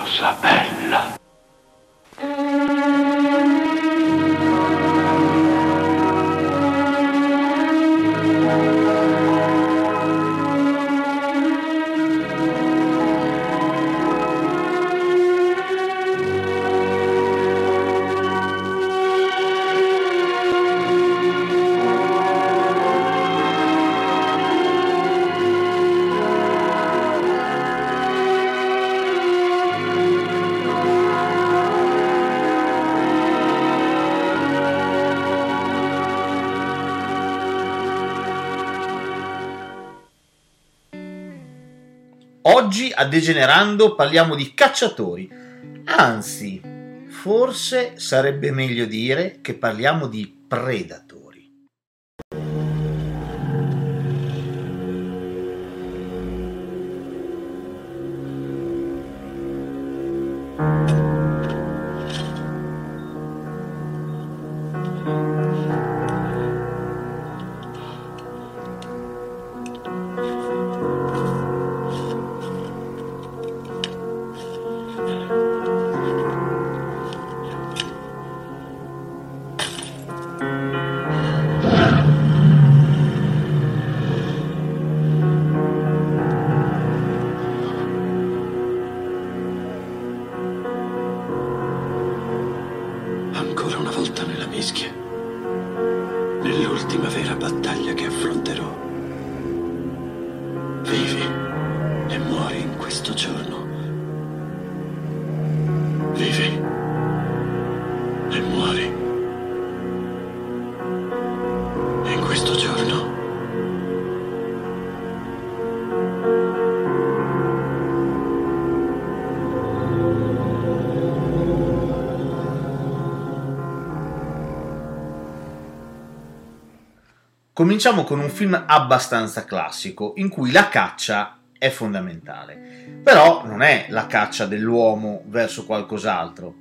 Cosa bella. A Degenerando parliamo di cacciatori. Anzi, forse sarebbe meglio dire che parliamo di predatori. Cominciamo con un film abbastanza classico, in cui la caccia è fondamentale. Però non è la caccia dell'uomo verso qualcos'altro,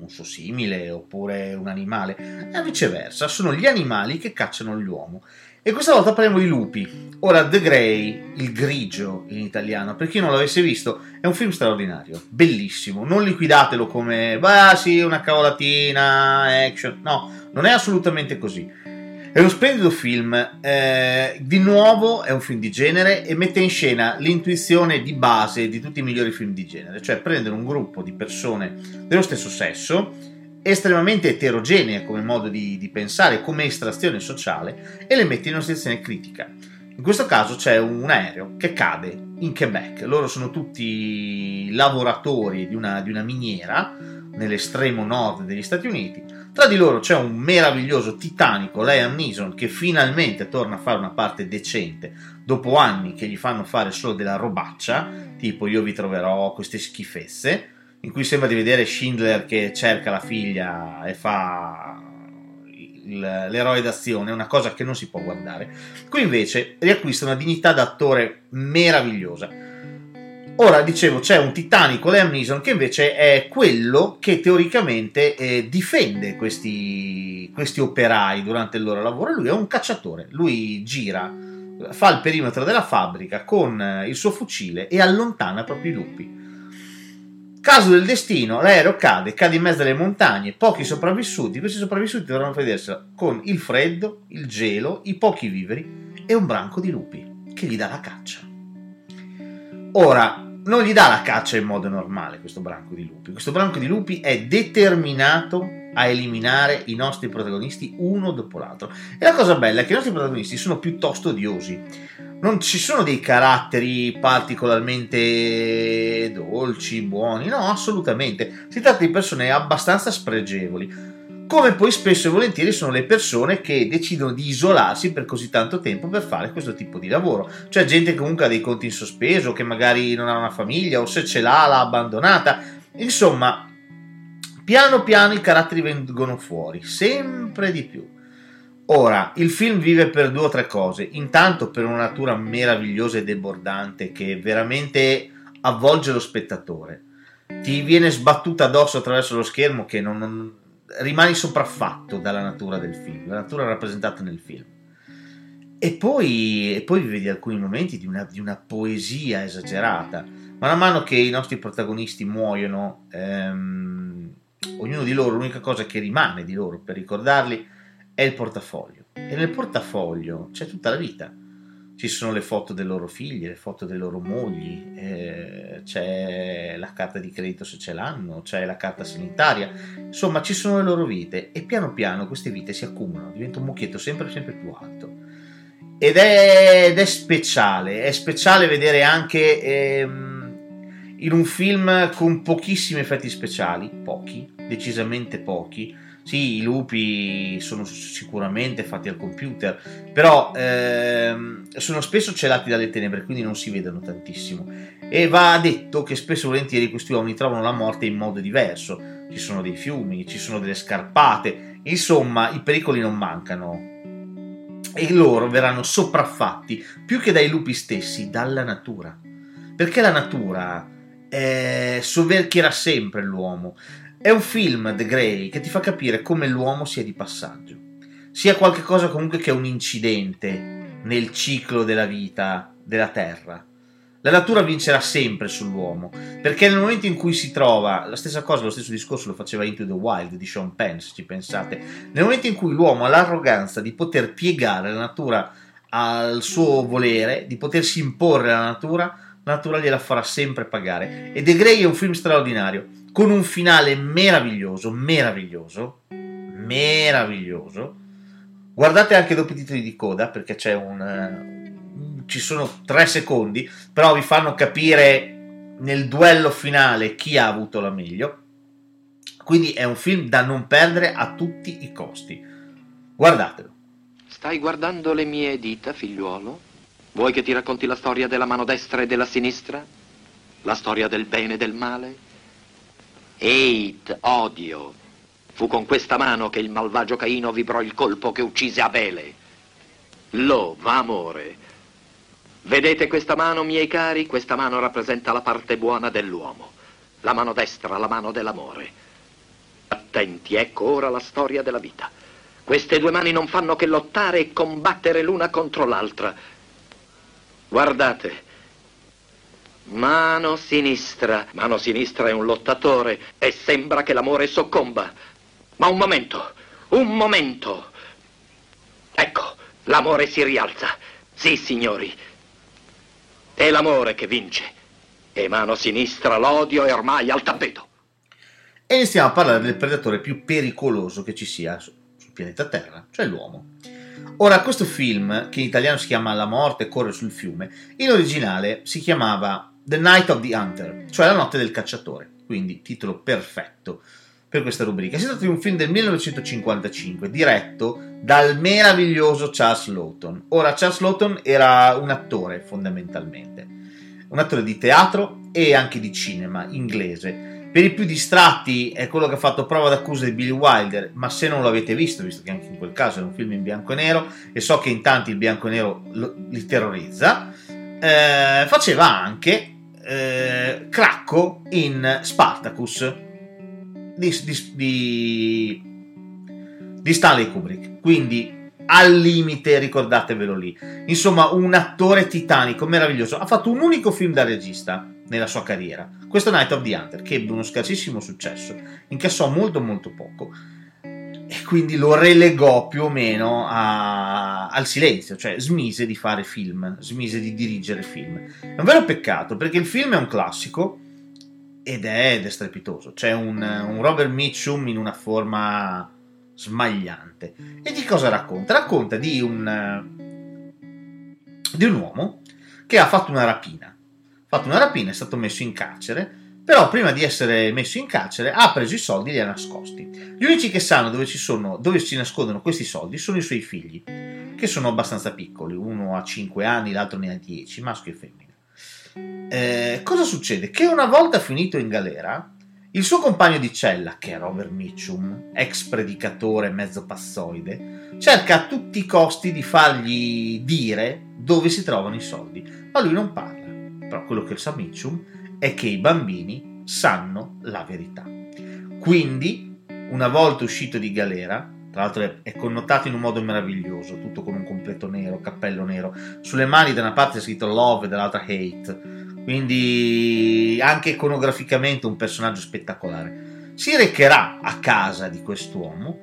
un suo simile oppure un animale, è viceversa, sono gli animali che cacciano l'uomo. E questa volta parliamo di lupi. Ora, The Grey, il grigio in italiano, per chi non l'avesse visto, è un film straordinario, bellissimo. Non liquidatelo come, beh sì, una cavolatina, action. No, non è assolutamente così. È uno splendido film, eh, di nuovo è un film di genere e mette in scena l'intuizione di base di tutti i migliori film di genere, cioè prendere un gruppo di persone dello stesso sesso, estremamente eterogenee come modo di, di pensare, come estrazione sociale, e le mette in una situazione critica. In questo caso c'è un aereo che cade in Quebec, loro sono tutti lavoratori di una, di una miniera nell'estremo nord degli Stati Uniti, tra di loro c'è un meraviglioso titanico Liam Neeson che finalmente torna a fare una parte decente dopo anni che gli fanno fare solo della robaccia, tipo io vi troverò queste schifezze, in cui sembra di vedere Schindler che cerca la figlia e fa il- l'eroe d'azione, una cosa che non si può guardare. Qui invece riacquista una dignità d'attore meravigliosa. Ora dicevo, c'è un titanico Liam Neeson che invece è quello che teoricamente eh, difende questi, questi operai durante il loro lavoro. Lui è un cacciatore, lui gira, fa il perimetro della fabbrica con eh, il suo fucile e allontana proprio i lupi. Caso del destino, l'aereo cade, cade in mezzo alle montagne, pochi sopravvissuti, questi sopravvissuti dovranno vedersela con il freddo, il gelo, i pochi viveri e un branco di lupi che gli dà la caccia. Ora, non gli dà la caccia in modo normale questo branco di lupi. Questo branco di lupi è determinato a eliminare i nostri protagonisti uno dopo l'altro. E la cosa bella è che i nostri protagonisti sono piuttosto odiosi. Non ci sono dei caratteri particolarmente dolci, buoni, no, assolutamente. Si tratta di persone abbastanza spregevoli. Come poi spesso e volentieri sono le persone che decidono di isolarsi per così tanto tempo per fare questo tipo di lavoro. Cioè gente che comunque ha dei conti in sospeso, che magari non ha una famiglia o se ce l'ha l'ha abbandonata. Insomma, piano piano i caratteri vengono fuori, sempre di più. Ora, il film vive per due o tre cose. Intanto per una natura meravigliosa e debordante che veramente avvolge lo spettatore. Ti viene sbattuta addosso attraverso lo schermo che non, non- rimani sopraffatto dalla natura del film, la natura rappresentata nel film. E poi, e poi vedi alcuni momenti di una, di una poesia esagerata. Man mano che i nostri protagonisti muoiono, ehm, ognuno di loro, l'unica cosa che rimane di loro per ricordarli è il portafoglio. E nel portafoglio c'è tutta la vita ci sono le foto delle loro figlie, le foto delle loro mogli, eh, c'è la carta di credito se ce l'hanno, c'è la carta sanitaria, insomma ci sono le loro vite e piano piano queste vite si accumulano, diventa un mucchietto sempre, sempre più alto. Ed è, ed è speciale, è speciale vedere anche ehm, in un film con pochissimi effetti speciali, pochi, decisamente pochi, sì, i lupi sono sicuramente fatti al computer, però ehm, sono spesso celati dalle tenebre, quindi non si vedono tantissimo. E va detto che spesso e volentieri questi uomini trovano la morte in modo diverso. Ci sono dei fiumi, ci sono delle scarpate, insomma, i pericoli non mancano. E loro verranno sopraffatti più che dai lupi stessi, dalla natura. Perché la natura eh, soverchierà sempre l'uomo. È un film, The Grey, che ti fa capire come l'uomo sia di passaggio, sia qualcosa comunque che è un incidente nel ciclo della vita della Terra. La natura vincerà sempre sull'uomo, perché nel momento in cui si trova, la stessa cosa, lo stesso discorso lo faceva Into the Wild di Sean Penn, se ci pensate, nel momento in cui l'uomo ha l'arroganza di poter piegare la natura al suo volere, di potersi imporre alla natura, natura gliela farà sempre pagare. E The Grey è un film straordinario con un finale meraviglioso, meraviglioso, meraviglioso. Guardate anche dopo i titoli di coda perché c'è un... ci sono tre secondi, però vi fanno capire nel duello finale chi ha avuto la meglio. Quindi è un film da non perdere a tutti i costi. Guardatelo. Stai guardando le mie dita, figliuolo? Vuoi che ti racconti la storia della mano destra e della sinistra? La storia del bene e del male? Hate, odio. Fu con questa mano che il malvagio Caino vibrò il colpo che uccise Abele. Lo, amore. Vedete questa mano, miei cari? Questa mano rappresenta la parte buona dell'uomo. La mano destra, la mano dell'amore. Attenti, ecco ora la storia della vita. Queste due mani non fanno che lottare e combattere l'una contro l'altra. Guardate, Mano sinistra. Mano sinistra è un lottatore e sembra che l'amore soccomba. Ma un momento, un momento. Ecco, l'amore si rialza. Sì, signori. È l'amore che vince. E mano sinistra l'odio è ormai al tappeto. E iniziamo a parlare del predatore più pericoloso che ci sia sul pianeta Terra, cioè l'uomo. Ora, questo film, che in italiano si chiama La morte corre sul fiume, in originale si chiamava The Night of the Hunter, cioè La notte del cacciatore, quindi titolo perfetto per questa rubrica. Si tratta di un film del 1955 diretto dal meraviglioso Charles Lawton. Ora, Charles Lawton era un attore fondamentalmente, un attore di teatro e anche di cinema inglese. Per i più distratti è quello che ha fatto prova d'accusa di Billy Wilder, ma se non lo avete visto, visto che anche in quel caso è un film in bianco e nero, e so che in tanti il bianco e nero li terrorizza, eh, faceva anche eh, Cracco in Spartacus di, di, di, di Stanley Kubrick. Quindi al limite, ricordatevelo lì. Insomma, un attore titanico, meraviglioso. Ha fatto un unico film da regista nella sua carriera. Questo Night of the Hunter, che ebbe uno scarsissimo successo. Incassò molto molto poco e quindi lo relegò più o meno a, al silenzio, cioè smise di fare film, smise di dirigere film. È un vero peccato perché il film è un classico ed è, ed è strepitoso. C'è un, un Robert Mitchum in una forma smagliante. E di cosa racconta? Racconta di un, di un uomo che ha fatto una rapina. Fatto una rapina, è stato messo in carcere però prima di essere messo in carcere ha preso i soldi e li ha nascosti. Gli unici che sanno dove, sono, dove si nascondono questi soldi sono i suoi figli, che sono abbastanza piccoli, uno ha 5 anni, l'altro ne ha 10, maschio e femmina. Eh, cosa succede? Che una volta finito in galera, il suo compagno di cella, che è Robert Mitchum, ex predicatore mezzo passoide, cerca a tutti i costi di fargli dire dove si trovano i soldi, ma lui non parla. Però quello che sa Mitchum è che i bambini sanno la verità. Quindi, una volta uscito di galera, tra l'altro è connotato in un modo meraviglioso, tutto con un completo nero, cappello nero, sulle mani da una parte è scritto love e dall'altra hate, quindi anche iconograficamente un personaggio spettacolare. Si recherà a casa di quest'uomo,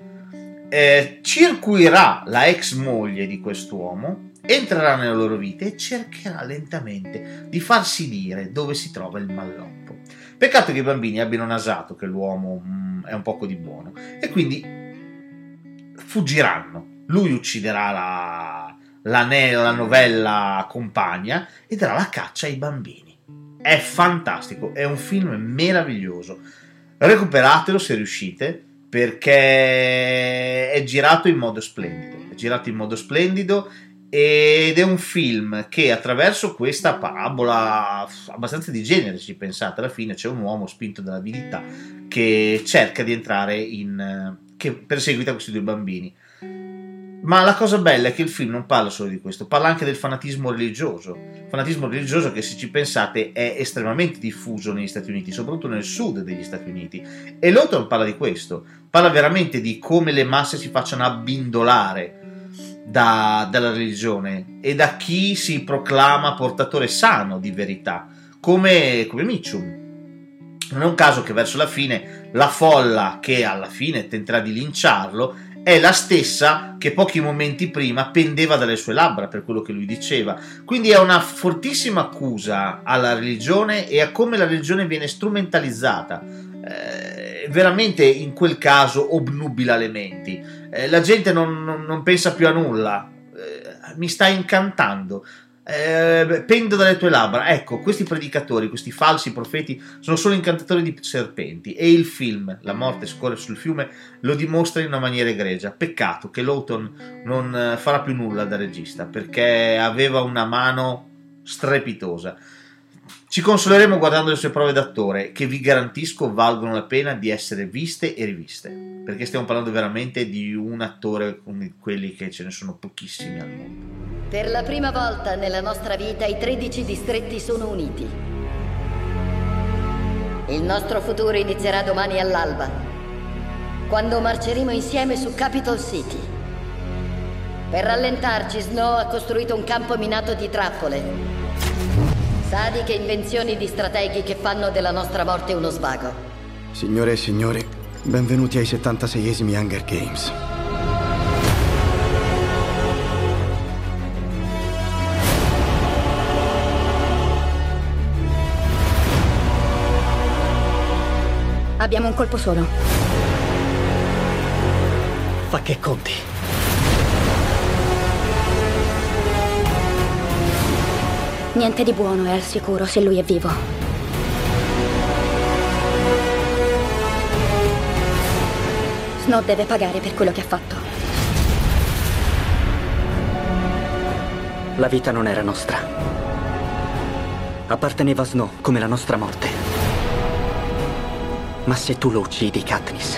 eh, circuirà la ex moglie di quest'uomo, entrerà nella loro vita e cercherà lentamente di farsi dire dove si trova il malloppo. Peccato che i bambini abbiano nasato che l'uomo mm, è un poco di buono e quindi fuggiranno. Lui ucciderà la, la, la novella compagna e darà la caccia ai bambini. È fantastico, è un film meraviglioso. Recuperatelo se riuscite perché è girato in modo splendido. È girato in modo splendido ed è un film che attraverso questa parabola abbastanza di genere, ci pensate, alla fine c'è un uomo spinto dall'abilità che cerca di entrare in... che perseguita questi due bambini. Ma la cosa bella è che il film non parla solo di questo, parla anche del fanatismo religioso. Fanatismo religioso che, se ci pensate, è estremamente diffuso negli Stati Uniti, soprattutto nel sud degli Stati Uniti. E Lawton parla di questo, parla veramente di come le masse si facciano abbindolare da, dalla religione e da chi si proclama portatore sano di verità, come, come Mitchum. Non è un caso che verso la fine la folla che alla fine tenterà di linciarlo è la stessa che pochi momenti prima pendeva dalle sue labbra per quello che lui diceva. Quindi è una fortissima accusa alla religione e a come la religione viene strumentalizzata. Eh, veramente in quel caso obnubila le menti eh, la gente non, non, non, pensa più a nulla, eh, mi sta incantando. Eh, pendo dalle tue labbra. Ecco, questi predicatori, questi falsi profeti, sono solo incantatori di serpenti. E il film, La morte scorre sul fiume, lo dimostra in una maniera egregia. Peccato che Lawton non eh, farà più nulla da regista, perché aveva una mano strepitosa. Ci consoleremo guardando le sue prove d'attore, che vi garantisco valgono la pena di essere viste e riviste, perché stiamo parlando veramente di un attore come quelli che ce ne sono pochissimi al mondo. Per la prima volta nella nostra vita i 13 distretti sono uniti. Il nostro futuro inizierà domani all'alba, quando marceremo insieme su Capitol City. Per rallentarci, Snow ha costruito un campo minato di trappole Sadiche invenzioni di strateghi che fanno della nostra morte uno svago. Signore e signori, benvenuti ai 76esimi Hunger Games. Abbiamo un colpo solo. Fa che conti. Niente di buono è al sicuro se lui è vivo. Snow deve pagare per quello che ha fatto. La vita non era nostra. Apparteneva a Snow come la nostra morte. Ma se tu lo uccidi, Katniss,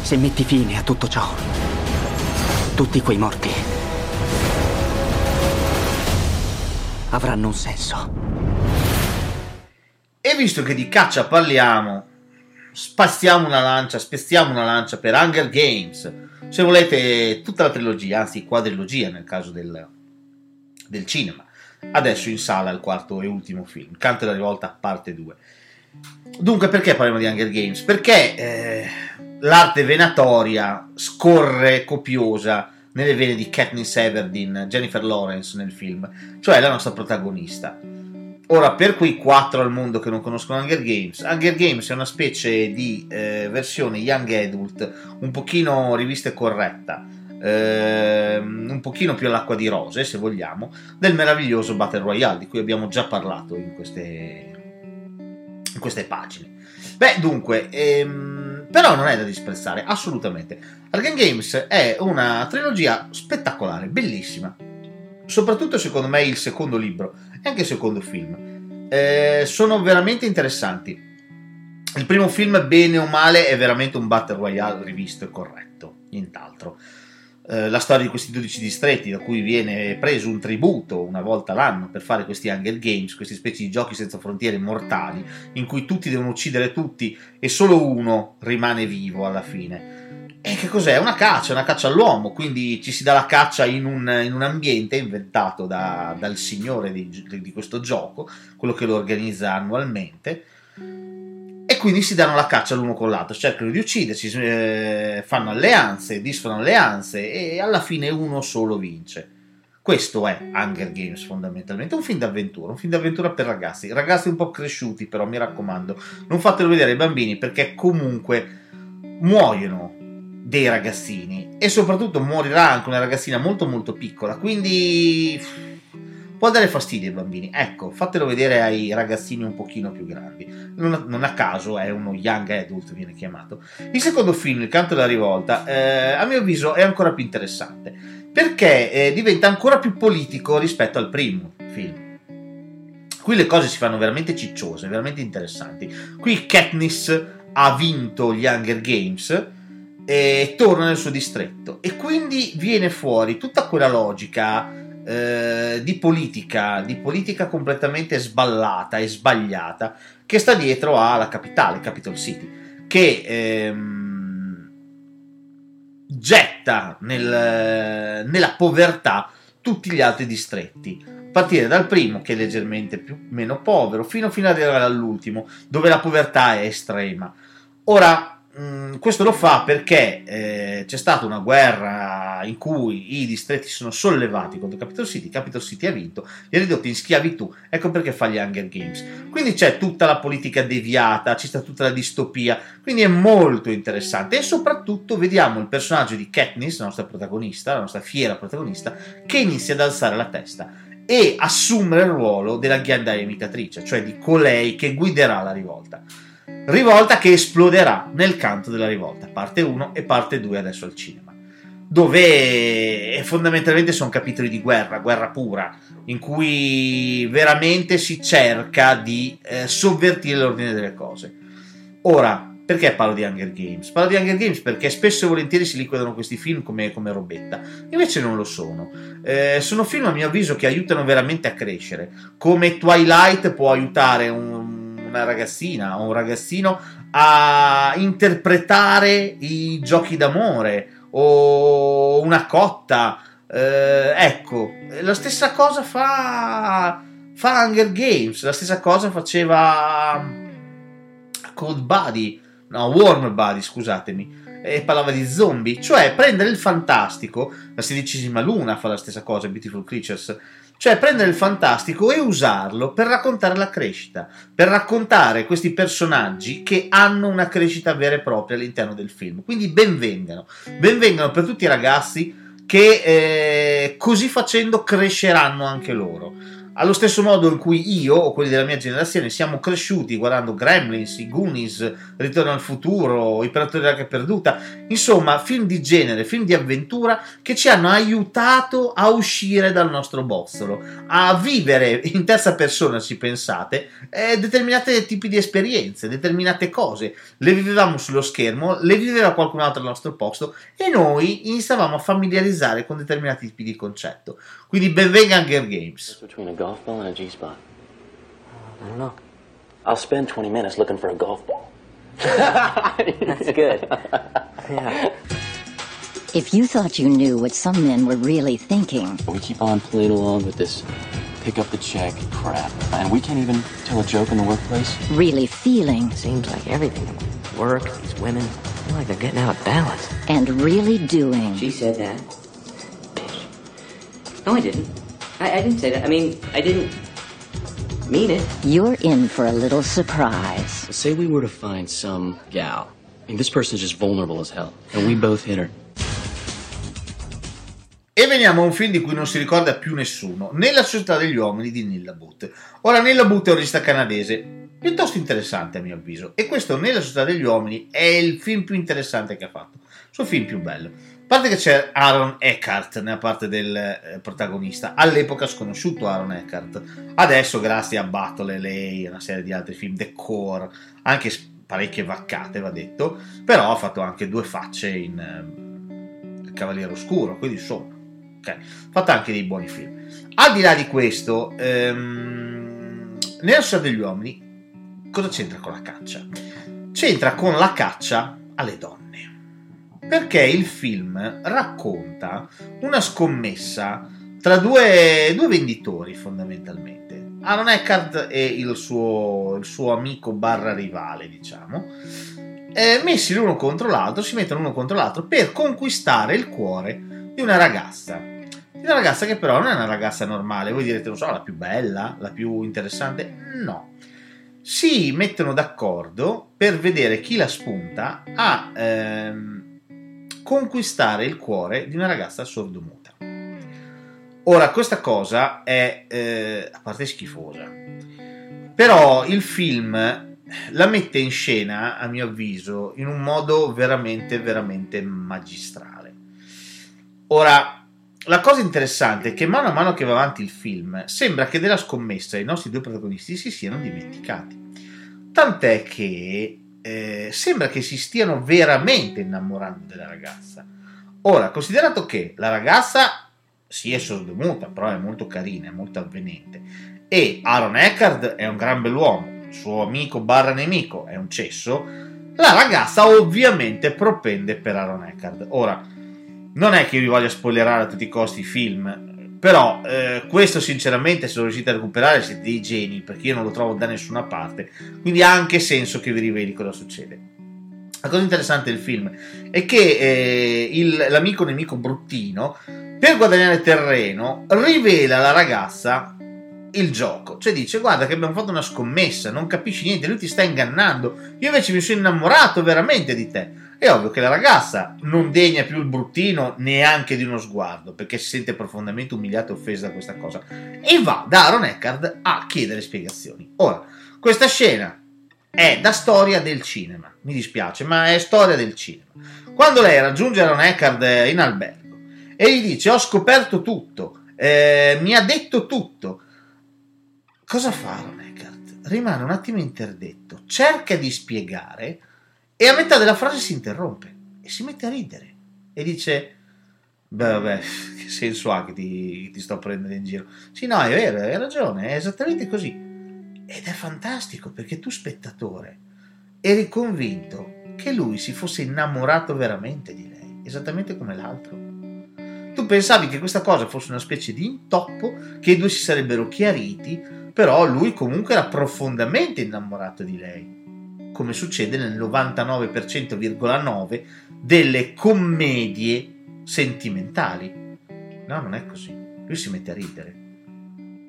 se metti fine a tutto ciò, tutti quei morti avranno un senso. E visto che di caccia parliamo, spaziamo una lancia, spezziamo una lancia per Hunger Games. Se volete tutta la trilogia, anzi quadrilogia nel caso del, del cinema. Adesso in sala il quarto e ultimo film, Canto della rivolta parte 2. Dunque, perché parliamo di Hunger Games? Perché eh, l'arte venatoria scorre copiosa nelle vene di Katniss Everdeen, Jennifer Lawrence nel film, cioè la nostra protagonista. Ora, per quei quattro al mondo che non conoscono Hunger Games, Hunger Games è una specie di eh, versione young adult, un pochino rivista e corretta, eh, un pochino più all'acqua di rose, se vogliamo, del meraviglioso Battle Royale, di cui abbiamo già parlato in queste, in queste pagine. Beh, dunque, ehm, però non è da disprezzare, assolutamente. Arkham Games è una trilogia spettacolare, bellissima. Soprattutto secondo me il secondo libro e anche il secondo film. Eh, sono veramente interessanti. Il primo film, bene o male, è veramente un Battle Royale rivisto e corretto, nient'altro. Eh, la storia di questi 12 distretti da cui viene preso un tributo una volta l'anno per fare questi Hunger Games, queste specie di giochi senza frontiere mortali, in cui tutti devono uccidere tutti e solo uno rimane vivo alla fine. È che cos'è? Una caccia, una caccia all'uomo, quindi ci si dà la caccia in un, in un ambiente inventato da- dal signore di, di questo gioco, quello che lo organizza annualmente, e quindi si danno la caccia l'uno con l'altro, cercano di uccidersi, eh, fanno alleanze, disfano alleanze e alla fine uno solo vince. Questo è Hunger Games fondamentalmente, un film d'avventura, un film d'avventura per ragazzi, ragazzi un po' cresciuti però mi raccomando, non fatelo vedere ai bambini perché comunque muoiono dei ragazzini e soprattutto morirà anche una ragazzina molto molto piccola, quindi può dare fastidio ai bambini. Ecco, fatelo vedere ai ragazzini un pochino più grandi. Non non a caso è uno young adult, viene chiamato. Il secondo film, Il canto della rivolta, eh, a mio avviso è ancora più interessante perché eh, diventa ancora più politico rispetto al primo film. Qui le cose si fanno veramente cicciose, veramente interessanti. Qui Katniss ha vinto gli Hunger Games e torna nel suo distretto e quindi viene fuori tutta quella logica eh, di politica, di politica completamente sballata e sbagliata che sta dietro alla capitale, Capital City, che ehm, getta nel, nella povertà tutti gli altri distretti. A partire dal primo, che è leggermente più, meno povero, fino, fino ad arrivare all'ultimo, dove la povertà è estrema. Ora, Mm, questo lo fa perché eh, c'è stata una guerra in cui i distretti sono sollevati contro Capital City, Capital City ha vinto, li ha ridotti in schiavitù, ecco perché fa gli Hunger Games. Quindi c'è tutta la politica deviata, ci sta tutta la distopia, quindi è molto interessante e soprattutto vediamo il personaggio di Katniss, la nostra protagonista, la nostra fiera protagonista, che inizia ad alzare la testa e assumere il ruolo della ghiandaia imitatrice, cioè di colei che guiderà la rivolta. Rivolta che esploderà nel canto della rivolta, parte 1 e parte 2 adesso al cinema, dove fondamentalmente sono capitoli di guerra, guerra pura, in cui veramente si cerca di eh, sovvertire l'ordine delle cose. Ora, perché parlo di Hunger Games? Parlo di Hunger Games perché spesso e volentieri si liquidano questi film come, come robetta, invece non lo sono. Eh, sono film a mio avviso che aiutano veramente a crescere, come Twilight può aiutare un una ragazzina o un ragazzino a interpretare i giochi d'amore o una cotta. Eh, ecco, la stessa cosa fa, fa Hunger Games, la stessa cosa faceva Cold Body, no, Warm Body, scusatemi, e parlava di zombie, cioè prendere il fantastico, la sedicesima luna fa la stessa cosa, Beautiful Creatures, cioè prendere il fantastico e usarlo per raccontare la crescita, per raccontare questi personaggi che hanno una crescita vera e propria all'interno del film. Quindi benvengano, benvengano per tutti i ragazzi che eh, così facendo cresceranno anche loro allo stesso modo in cui io o quelli della mia generazione siamo cresciuti guardando Gremlins, i Goonies, Ritorno al futuro, I Piratori dell'Arca Perduta, insomma film di genere, film di avventura che ci hanno aiutato a uscire dal nostro bozzolo, a vivere in terza persona, ci pensate, eh, determinati tipi di esperienze, determinate cose. Le vivevamo sullo schermo, le viveva qualcun altro al nostro posto e noi iniziavamo a familiarizzare con determinati tipi di concetto. Quindi benvenga Hunger Games. Between a golf ball and a G spot? I don't know. I'll spend 20 minutes looking for a golf ball. That's good. yeah. If you thought you knew what some men were really thinking, We keep on playing along with this pick up the check crap, and we can't even tell a joke in the workplace. really feeling, Seems like everything work, these women, feel like they're getting out of balance. and really doing. She said that. No, I didn't. I, I didn't say that. I mean, I didn't mean it. You're in for a little surprise. Say we were to find some gal. I mean, this person's just vulnerable as hell, and we both hit her. E veniamo a un film di cui non si ricorda più nessuno, Nella società degli uomini di Nilla Butt. Ora, Nilla Butt è un regista canadese, piuttosto interessante a mio avviso, e questo Nella società degli uomini è il film più interessante che ha fatto, il suo film più bello. A parte che c'è Aaron Eckhart nella parte del eh, protagonista, all'epoca sconosciuto Aaron Eckhart, adesso grazie a Battle lei e una serie di altri film, The Core, anche parecchie vaccate va detto, però ha fatto anche due facce in eh, Cavaliere Oscuro, quindi insomma Ok, fatto anche dei buoni film. Al di là di questo, ehm, nella società degli uomini, cosa c'entra con la caccia? C'entra con la caccia alle donne. Perché il film racconta una scommessa tra due, due venditori fondamentalmente. Aaron Eckhart e il suo, il suo amico barra rivale, diciamo, eh, messi l'uno contro l'altro, si mettono l'uno contro l'altro per conquistare il cuore di una ragazza. Di una ragazza che però non è una ragazza normale, voi direte, non so, la più bella, la più interessante, no. Si mettono d'accordo per vedere chi la spunta a ehm, conquistare il cuore di una ragazza sordomuta. Ora, questa cosa è, eh, a parte schifosa, però il film la mette in scena, a mio avviso, in un modo veramente, veramente magistrale. Ora, la cosa interessante è che mano a mano che va avanti il film, sembra che della scommessa i nostri due protagonisti si siano dimenticati. Tant'è che eh, sembra che si stiano veramente innamorando della ragazza. Ora, considerato che la ragazza si è sordomuta, però è molto carina, è molto avvenente, e Aaron Eckhart è un gran bell'uomo, suo amico barra nemico è un cesso, la ragazza ovviamente propende per Aaron Eckhart. Ora, non è che io vi voglia spoilerare a tutti i costi i film, però eh, questo sinceramente se lo riuscite a recuperare siete dei geni, perché io non lo trovo da nessuna parte, quindi ha anche senso che vi riveli cosa succede. La cosa interessante del film è che eh, il, l'amico nemico bruttino, per guadagnare terreno, rivela alla ragazza il gioco. Cioè dice, guarda che abbiamo fatto una scommessa, non capisci niente, lui ti sta ingannando. Io invece mi sono innamorato veramente di te. È ovvio che la ragazza non degna più il bruttino neanche di uno sguardo, perché si sente profondamente umiliata e offesa da questa cosa. E va da Aaron Eckhart a chiedere spiegazioni. Ora, questa scena è da storia del cinema. Mi dispiace, ma è storia del cinema. Quando lei raggiunge Aaron Eckhart in albergo e gli dice ho scoperto tutto, eh, mi ha detto tutto, Cosa fa Ron Eckhart? Rimane un attimo interdetto, cerca di spiegare e a metà della frase si interrompe e si mette a ridere e dice: Beh, vabbè, che senso ha che ti, ti sto prendendo in giro? Sì, no, è vero, hai ragione, è esattamente così. Ed è fantastico perché tu, spettatore, eri convinto che lui si fosse innamorato veramente di lei, esattamente come l'altro. Tu pensavi che questa cosa fosse una specie di intoppo, che i due si sarebbero chiariti, però lui comunque era profondamente innamorato di lei, come succede nel 99,9% delle commedie sentimentali. No, non è così. Lui si mette a ridere,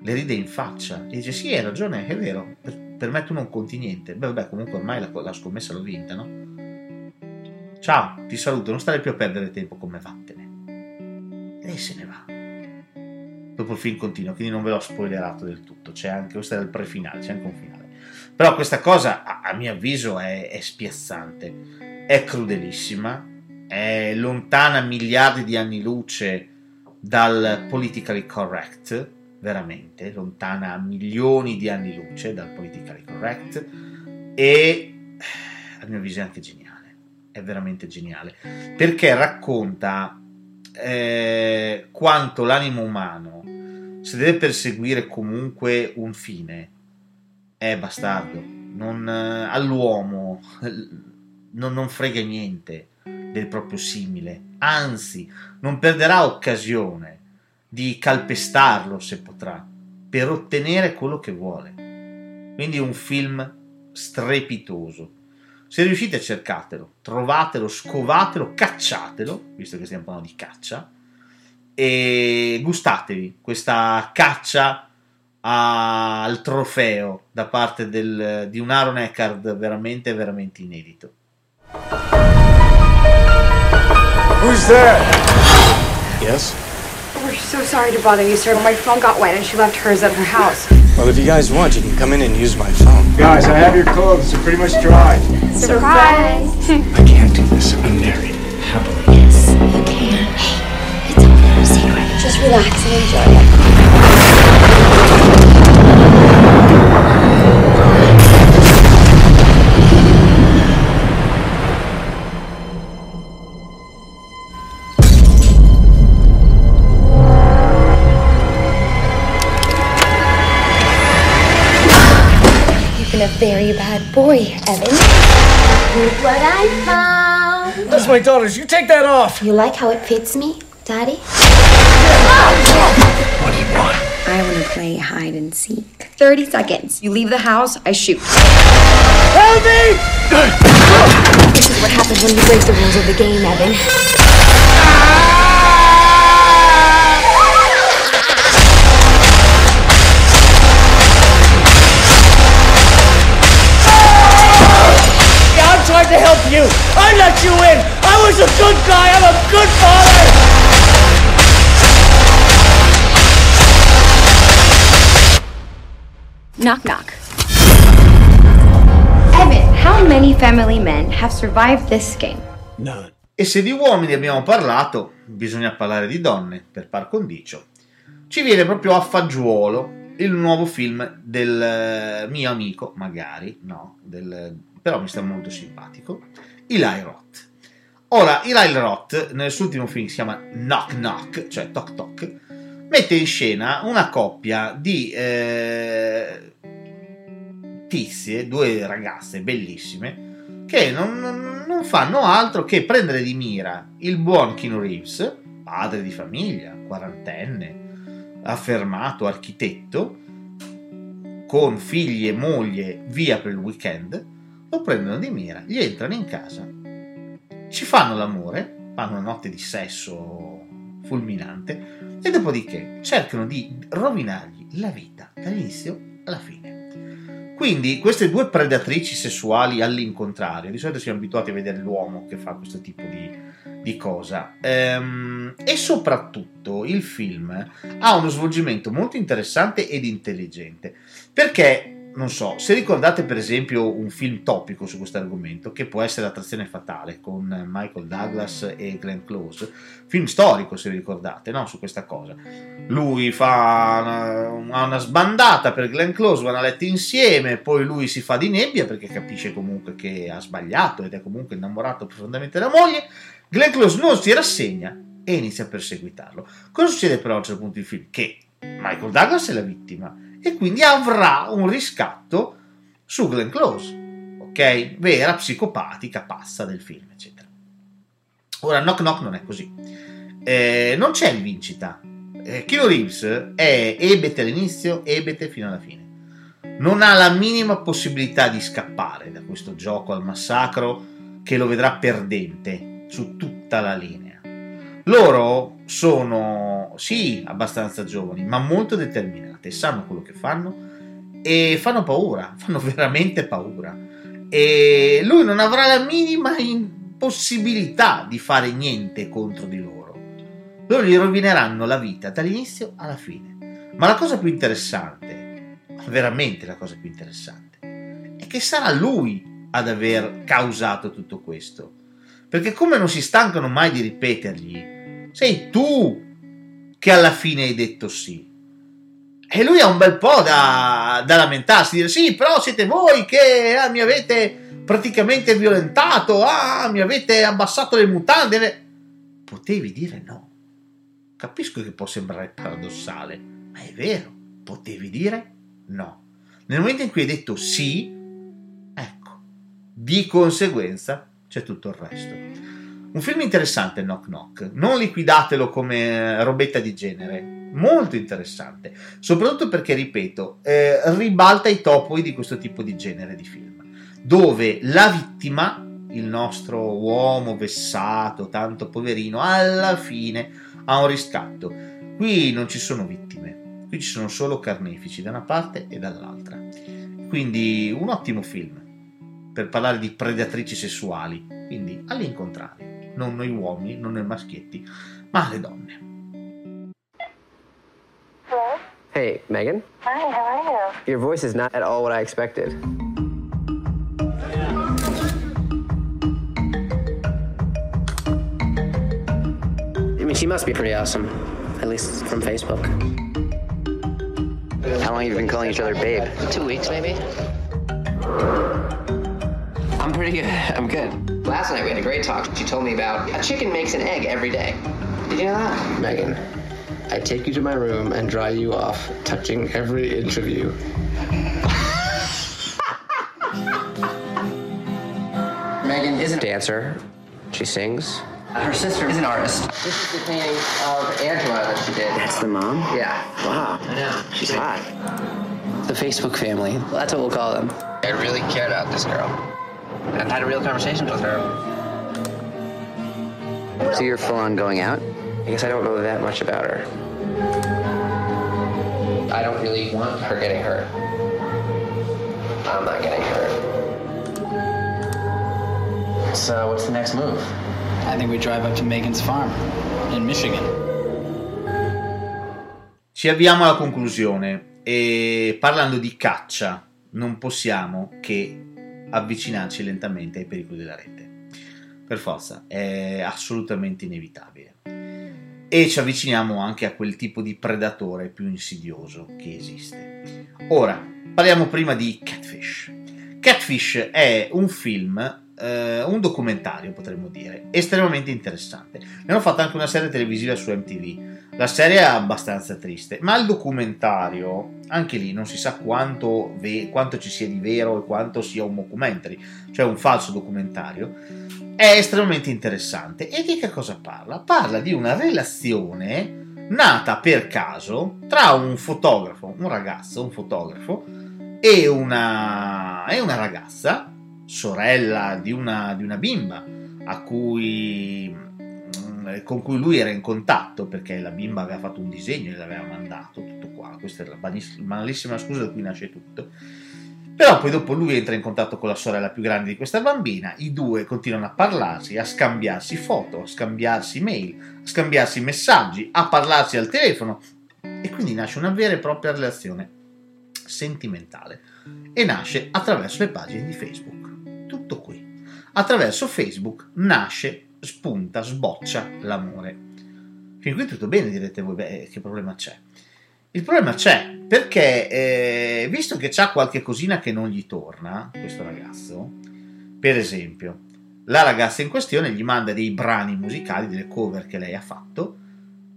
le ride in faccia e dice: Sì, hai ragione, è vero, per, per me tu non conti niente. Beh, vabbè, comunque ormai la, la scommessa l'ho vinta, no? Ciao, ti saluto, non stare più a perdere tempo come vattene. E se ne va dopo il film continua, quindi non ve l'ho spoilerato del tutto. C'è anche, questo era il pre-finale, c'è anche un finale. Però questa cosa, a, a mio avviso, è, è spiazzante, è crudelissima, è lontana miliardi di anni luce dal politically correct, veramente, lontana milioni di anni luce dal politically correct, e a mio avviso è anche geniale, è veramente geniale, perché racconta eh, quanto l'animo umano, se deve perseguire comunque un fine, è bastardo. Non, eh, all'uomo non, non frega niente del proprio simile, anzi, non perderà occasione di calpestarlo se potrà, per ottenere quello che vuole. Quindi un film strepitoso se riuscite cercatelo, trovatelo, scovatelo, cacciatelo, visto che stiamo parlando di caccia, e gustatevi questa caccia al trofeo da parte del, di un Aaron Eckhart veramente, veramente inedito. Who's there? Yes? We're so sorry to bother you, sir. My phone got wet and she left hers at her house. Well, if you guys want, you can come in and use my phone. Guys, I have your clothes. They're pretty much dry. Surprise! I can't do this. I'm married. Happily. Yes, you can. Hey, it's all our secret. Just relax and enjoy it. Very bad boy, Evan. Look what I found. That's my daughter's. You take that off. You like how it fits me, Daddy? What do you want? I want to play hide and seek. 30 seconds. You leave the house, I shoot. Help me! This is what happens when you break the rules of the game, Evan. You. I let you in. I was a good guy. I'm a good father. Knock knock. Evan, how many family men have survived this game? None. E se di uomini abbiamo parlato, bisogna parlare di donne, per par condicio. Ci viene proprio a fagiolo il nuovo film del eh, mio amico, magari, no, del, però mi sta molto simpatico, Eli Roth. Ora, Eli Roth, nel suo ultimo film si chiama Knock Knock, cioè Toc Toc, mette in scena una coppia di eh, tizie, due ragazze bellissime, che non, non- non fanno altro che prendere di mira il buon Keanu Reeves, padre di famiglia, quarantenne, affermato architetto, con figli e moglie via per il weekend, lo prendono di mira, gli entrano in casa, ci fanno l'amore, fanno una notte di sesso fulminante e dopodiché cercano di rovinargli la vita dall'inizio alla fine. Quindi queste due predatrici sessuali all'incontrario, di solito siamo abituati a vedere l'uomo che fa questo tipo di, di cosa, Ehm, e soprattutto il film ha uno svolgimento molto interessante ed intelligente, perché non so, se ricordate per esempio un film topico su questo argomento, che può essere Attrazione Fatale con Michael Douglas e Glenn Close, film storico se vi ricordate, no? su questa cosa. Lui fa una, una sbandata per Glenn Close, vanno a letto insieme, poi lui si fa di nebbia perché capisce comunque che ha sbagliato ed è comunque innamorato profondamente della moglie. Glenn Close non si rassegna e inizia a perseguitarlo. Cosa succede però a un certo punto del film? Che Michael Douglas è la vittima e quindi avrà un riscatto su Glenn Close, ok? Vera psicopatica pazza del film, eccetera. Ora, Knock Knock non è così. Eh, non c'è rivincita. Eh, Keanu Reeves è ebete all'inizio, ebete fino alla fine. Non ha la minima possibilità di scappare da questo gioco al massacro che lo vedrà perdente su tutta la linea. Loro sono, sì, abbastanza giovani, ma molto determinate, sanno quello che fanno e fanno paura, fanno veramente paura. E lui non avrà la minima in- possibilità di fare niente contro di loro. Loro gli rovineranno la vita dall'inizio alla fine. Ma la cosa più interessante, veramente la cosa più interessante, è che sarà lui ad aver causato tutto questo. Perché come non si stancano mai di ripetergli, sei tu che alla fine hai detto sì. E lui ha un bel po' da, da lamentarsi, dire sì, però siete voi che ah, mi avete praticamente violentato, ah, mi avete abbassato le mutande. Potevi dire no. Capisco che può sembrare paradossale, ma è vero, potevi dire no. Nel momento in cui hai detto sì, ecco, di conseguenza c'è tutto il resto. Un film interessante, Knock Knock. Non liquidatelo come robetta di genere. Molto interessante. Soprattutto perché, ripeto, eh, ribalta i topoi di questo tipo di genere di film. Dove la vittima, il nostro uomo vessato, tanto poverino, alla fine ha un riscatto. Qui non ci sono vittime. Qui ci sono solo carnefici da una parte e dall'altra. Quindi un ottimo film per parlare di predatrici sessuali. Quindi all'incontrario non noi uomini, non noi maschietti, ma le donne. Hey, Megan. Hi, how are you? Your voice is not at all what I expected. I mean, she must be pretty awesome, at least from Facebook. How long have you been calling each other babe? Two weeks, maybe? I'm pretty good. I'm good. Last night we had a great talk. She told me about a chicken makes an egg every day. Did you know that? Megan, I take you to my room and dry you off, touching every inch of you. Megan is a Dancer, She sings. Her sister is an artist. This is the painting of Angela that she did. That's the mom? Yeah. Wow. I know. She's hot. The Facebook family. That's what we'll call them. I really cared about this girl. And had a real conversation with her. So you're full on going out? I guess I don't know that much about her. I don't really want her getting hurt. I'm not getting hurt. So, what's the next move? I think we drive up to Megan's farm in Michigan. Ci avviamo alla conclusione e parlando di caccia non possiamo che avvicinarci lentamente ai pericoli della rete. Per forza, è assolutamente inevitabile. E ci avviciniamo anche a quel tipo di predatore più insidioso che esiste. Ora, parliamo prima di Catfish. Catfish è un film eh, un documentario, potremmo dire, estremamente interessante. Ne hanno fatto anche una serie televisiva su MTV. La serie è abbastanza triste, ma il documentario, anche lì non si sa quanto, ve- quanto ci sia di vero e quanto sia un mockumentary, cioè un falso documentario, è estremamente interessante. E di che cosa parla? Parla di una relazione nata per caso tra un fotografo, un ragazzo, un fotografo, e una, e una ragazza sorella di una, di una bimba cui, mm, con cui lui era in contatto perché la bimba aveva fatto un disegno e l'aveva mandato, tutto qua, questa è la banalissima scusa da cui nasce tutto. Però poi dopo lui entra in contatto con la sorella più grande di questa bambina, i due continuano a parlarsi, a scambiarsi foto, a scambiarsi mail, a scambiarsi messaggi, a parlarsi al telefono e quindi nasce una vera e propria relazione sentimentale e nasce attraverso le pagine di Facebook tutto qui. Attraverso Facebook nasce, spunta, sboccia l'amore. Fin qui tutto bene, direte voi, beh, che problema c'è? Il problema c'è perché, eh, visto che c'ha qualche cosina che non gli torna, questo ragazzo, per esempio, la ragazza in questione gli manda dei brani musicali, delle cover che lei ha fatto,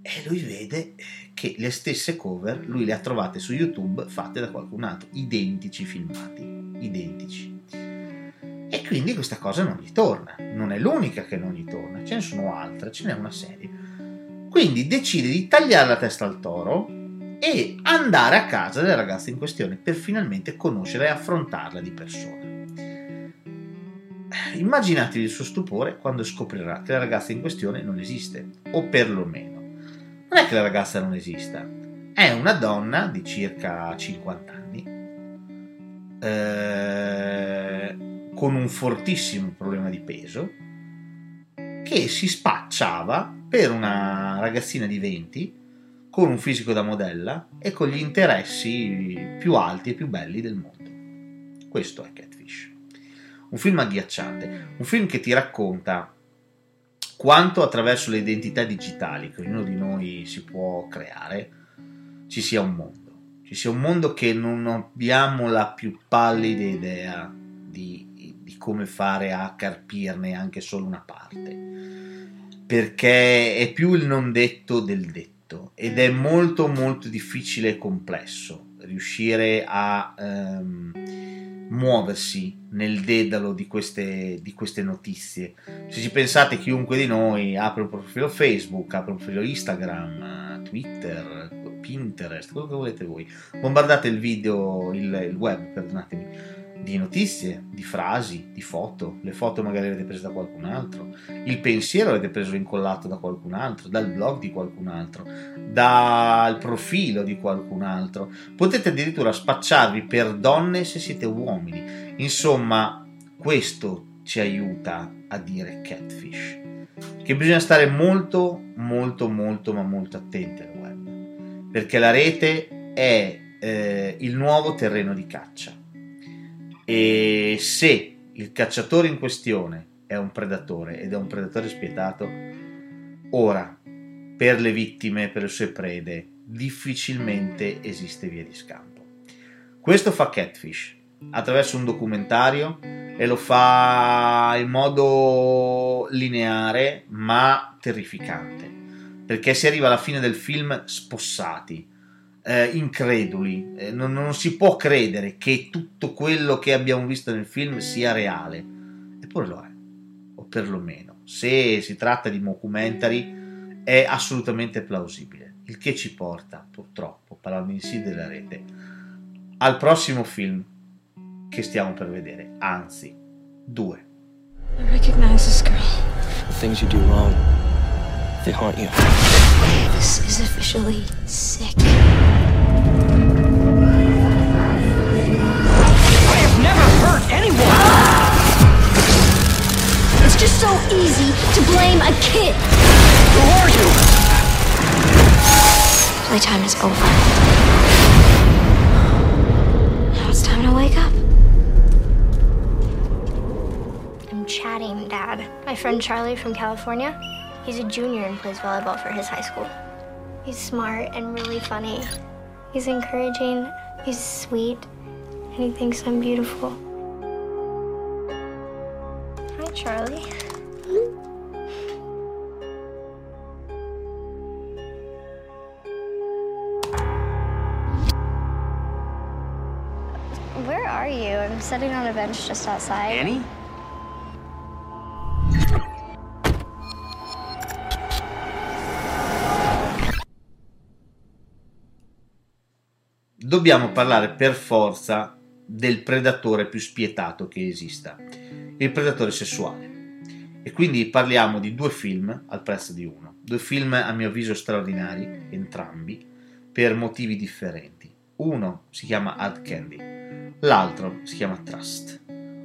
e lui vede che le stesse cover lui le ha trovate su YouTube fatte da qualcun altro, identici filmati, identici. E quindi questa cosa non gli torna. Non è l'unica che non gli torna, ce ne sono altre, ce n'è una serie. Quindi decide di tagliare la testa al toro e andare a casa della ragazza in questione per finalmente conoscerla e affrontarla di persona. Immaginatevi il suo stupore quando scoprirà che la ragazza in questione non esiste, o perlomeno. Non è che la ragazza non esista, è una donna di circa 50 anni. Eh, con un fortissimo problema di peso che si spacciava per una ragazzina di 20 con un fisico da modella e con gli interessi più alti e più belli del mondo. Questo è Catfish. Un film agghiacciante, un film che ti racconta quanto attraverso le identità digitali che ognuno di noi si può creare ci sia un mondo. Ci sia un mondo che non abbiamo la più pallida idea di come fare a carpirne anche solo una parte, perché è più il non detto del detto ed è molto molto difficile e complesso riuscire a ehm, muoversi nel dedalo di queste, di queste notizie. Se ci pensate, chiunque di noi apre un profilo Facebook, apre un profilo Instagram, Twitter, Pinterest, quello che volete voi, bombardate il video, il, il web, perdonatemi di notizie, di frasi, di foto. Le foto magari le avete prese da qualcun altro, il pensiero l'avete preso incollato da qualcun altro, dal blog di qualcun altro, dal profilo di qualcun altro. Potete addirittura spacciarvi per donne se siete uomini. Insomma, questo ci aiuta a dire catfish. Che bisogna stare molto, molto, molto, ma molto attenti al web. Perché la rete è eh, il nuovo terreno di caccia e se il cacciatore in questione è un predatore ed è un predatore spietato, ora per le vittime, per le sue prede, difficilmente esiste via di scampo. Questo fa Catfish attraverso un documentario e lo fa in modo lineare ma terrificante perché si arriva alla fine del film spossati eh, increduli, eh, non, non, si può credere che tutto quello che abbiamo visto nel film sia reale, eppure lo è, perlomeno. Se si tratta di mockumentary è assolutamente plausibile, il che ci porta, purtroppo, parlando in sì della rete, al prossimo film che stiamo per vedere, anzi, due. I recognize this girl. The things you do wrong, they haunt you. This is officially sick. Easy to blame a kid. Who are you? Playtime is over. Now it's time to wake up. I'm chatting, Dad. My friend Charlie from California. He's a junior and plays volleyball for his high school. He's smart and really funny. He's encouraging, he's sweet, and he thinks I'm beautiful. Hi, Charlie. Sitting on a bench just outside. Annie? Dobbiamo parlare per forza del predatore più spietato che esista, il predatore sessuale. E quindi parliamo di due film al prezzo di uno. Due film a mio avviso straordinari, entrambi, per motivi differenti. Uno si chiama Hard Candy, l'altro si chiama Trust.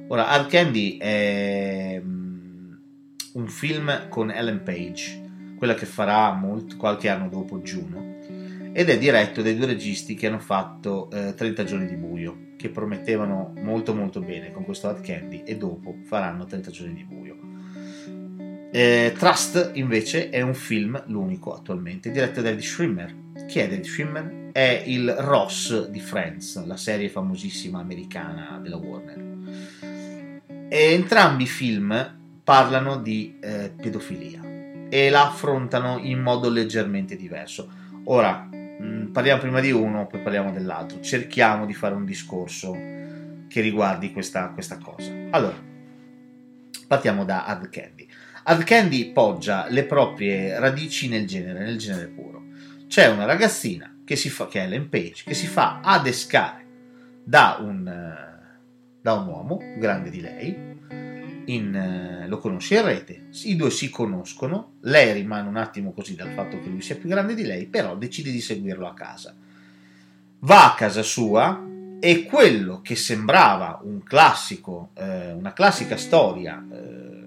Ora, Hard Candy è mm, un film con Ellen Page, quella che farà molto, qualche anno dopo Juno, ed è diretto dai due registi che hanno fatto eh, 30 giorni di buio, che promettevano molto molto bene con questo Hard Candy e dopo faranno 30 giorni di buio. Eh, Trust invece è un film, l'unico attualmente, diretto da David Schwimmer. Chi è David Schwimmer? È il Ross di Friends, la serie famosissima americana della Warner. E entrambi i film parlano di eh, pedofilia e la affrontano in modo leggermente diverso. Ora, mh, parliamo prima di uno, poi parliamo dell'altro. Cerchiamo di fare un discorso che riguardi questa, questa cosa. Allora, partiamo da Hard Candy. Hard Candy poggia le proprie radici nel genere, nel genere puro. C'è una ragazzina che, si fa, che è Ellen Page, che si fa adescare da un, eh, da un uomo più grande di lei, in, eh, lo conosce in rete, i due si conoscono, lei rimane un attimo così dal fatto che lui sia più grande di lei, però decide di seguirlo a casa. Va a casa sua e quello che sembrava un classico, eh, una classica storia eh,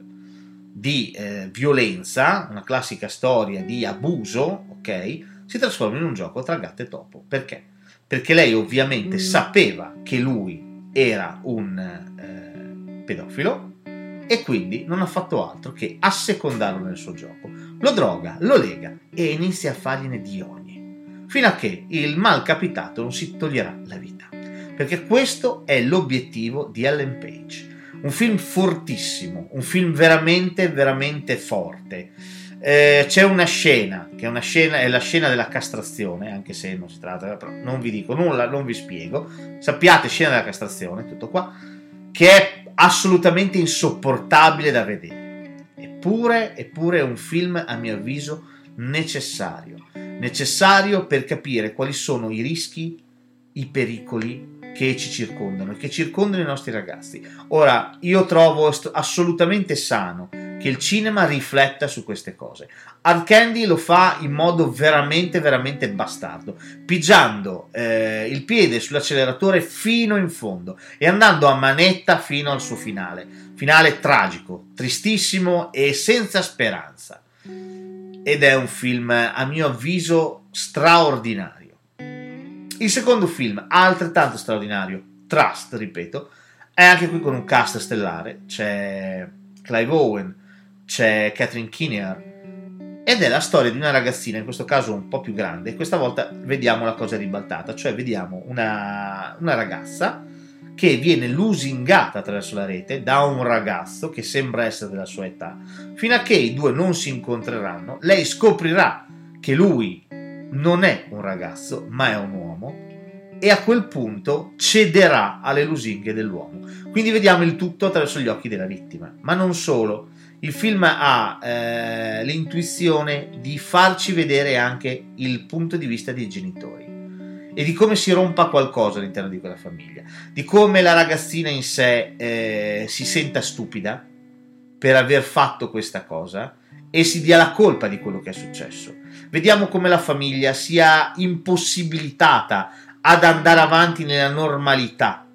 di eh, violenza, una classica storia di abuso, ok? Si trasforma in un gioco tra gatto e topo. Perché? Perché lei ovviamente sapeva che lui era un eh, pedofilo e quindi non ha fatto altro che assecondarlo nel suo gioco. Lo droga, lo lega e inizia a fargliene di ogni, fino a che il mal capitato non si toglierà la vita. Perché questo è l'obiettivo di Ellen Page. Un film fortissimo, un film veramente, veramente forte. Eh, c'è una scena, che è, una scena, è la scena della castrazione, anche se non si tratta, però non vi dico nulla, non vi spiego. Sappiate, scena della castrazione, tutto qua, che è assolutamente insopportabile da vedere. Eppure, eppure è un film, a mio avviso, necessario. Necessario per capire quali sono i rischi, i pericoli che ci circondano e che circondano i nostri ragazzi. Ora, io trovo assolutamente sano che il cinema rifletta su queste cose. Hard Candy lo fa in modo veramente, veramente bastardo, pigiando eh, il piede sull'acceleratore fino in fondo e andando a manetta fino al suo finale. Finale tragico, tristissimo e senza speranza. Ed è un film, a mio avviso, straordinario. Il secondo film, altrettanto straordinario, Trust, ripeto, è anche qui con un cast stellare. C'è Clive Owen, c'è Catherine Kinnear ed è la storia di una ragazzina, in questo caso un po' più grande, questa volta vediamo la cosa ribaltata, cioè vediamo una, una ragazza che viene lusingata attraverso la rete da un ragazzo che sembra essere della sua età, fino a che i due non si incontreranno, lei scoprirà che lui non è un ragazzo, ma è un uomo, e a quel punto cederà alle lusinghe dell'uomo. Quindi vediamo il tutto attraverso gli occhi della vittima, ma non solo Il film ha eh, l'intuizione di farci vedere anche il punto di vista dei genitori e di come si rompa qualcosa all'interno di quella famiglia, di come la ragazzina in sé eh, si senta stupida per aver fatto questa cosa e si dia la colpa di quello che è successo. Vediamo come la famiglia sia impossibilitata ad andare avanti nella normalità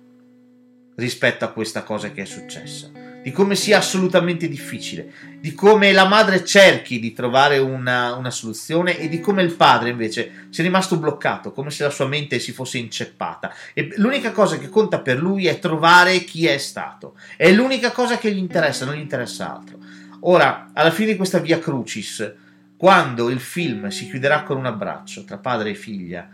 rispetto a questa cosa che è successa, di come sia assolutamente difficile, di come la madre cerchi di trovare una, una, soluzione e di come il padre invece sia rimasto bloccato, come se la sua mente si fosse inceppata. E l'unica cosa che conta per lui è trovare chi è stato, è l'unica cosa che gli interessa, non gli interessa altro. Ora, alla fine di questa via crucis, quando il film si chiuderà con un abbraccio tra padre e figlia,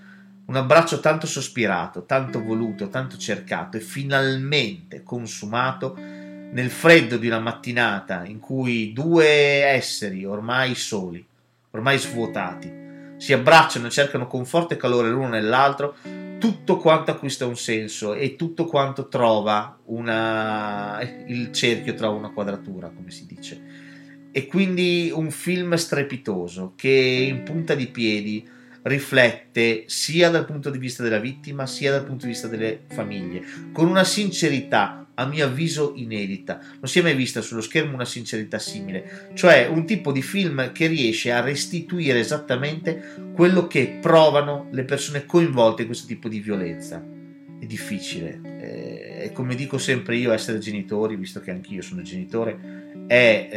un abbraccio tanto sospirato, tanto voluto, tanto cercato e finalmente consumato nel freddo di una mattinata in cui due esseri ormai soli, ormai svuotati, si abbracciano e cercano conforto e calore l'uno nell'altro, tutto quanto acquista un senso e tutto quanto trova una... il cerchio trova una quadratura, come si dice. E quindi un film strepitoso che in punta di piedi riflette sia dal punto di vista della vittima sia dal punto di vista delle famiglie, con una sincerità a mio avviso inedita. Non si è mai vista sullo schermo una sincerità simile, cioè un tipo di film che riesce a restituire esattamente quello che provano le persone coinvolte in questo tipo di violenza. È difficile, eh, e come dico sempre io, essere genitori, visto che anch'io sono genitore, è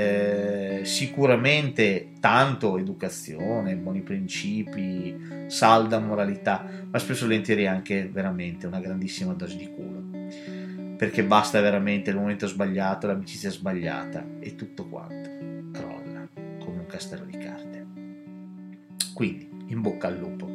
eh, sicuramente tanto educazione, buoni principi, salda moralità, ma spesso volentieri anche veramente una grandissima dose di culo. Perché basta veramente il momento sbagliato, l'amicizia sbagliata e tutto quanto crolla come un castello di carte. Quindi, in bocca al lupo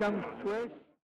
I come straight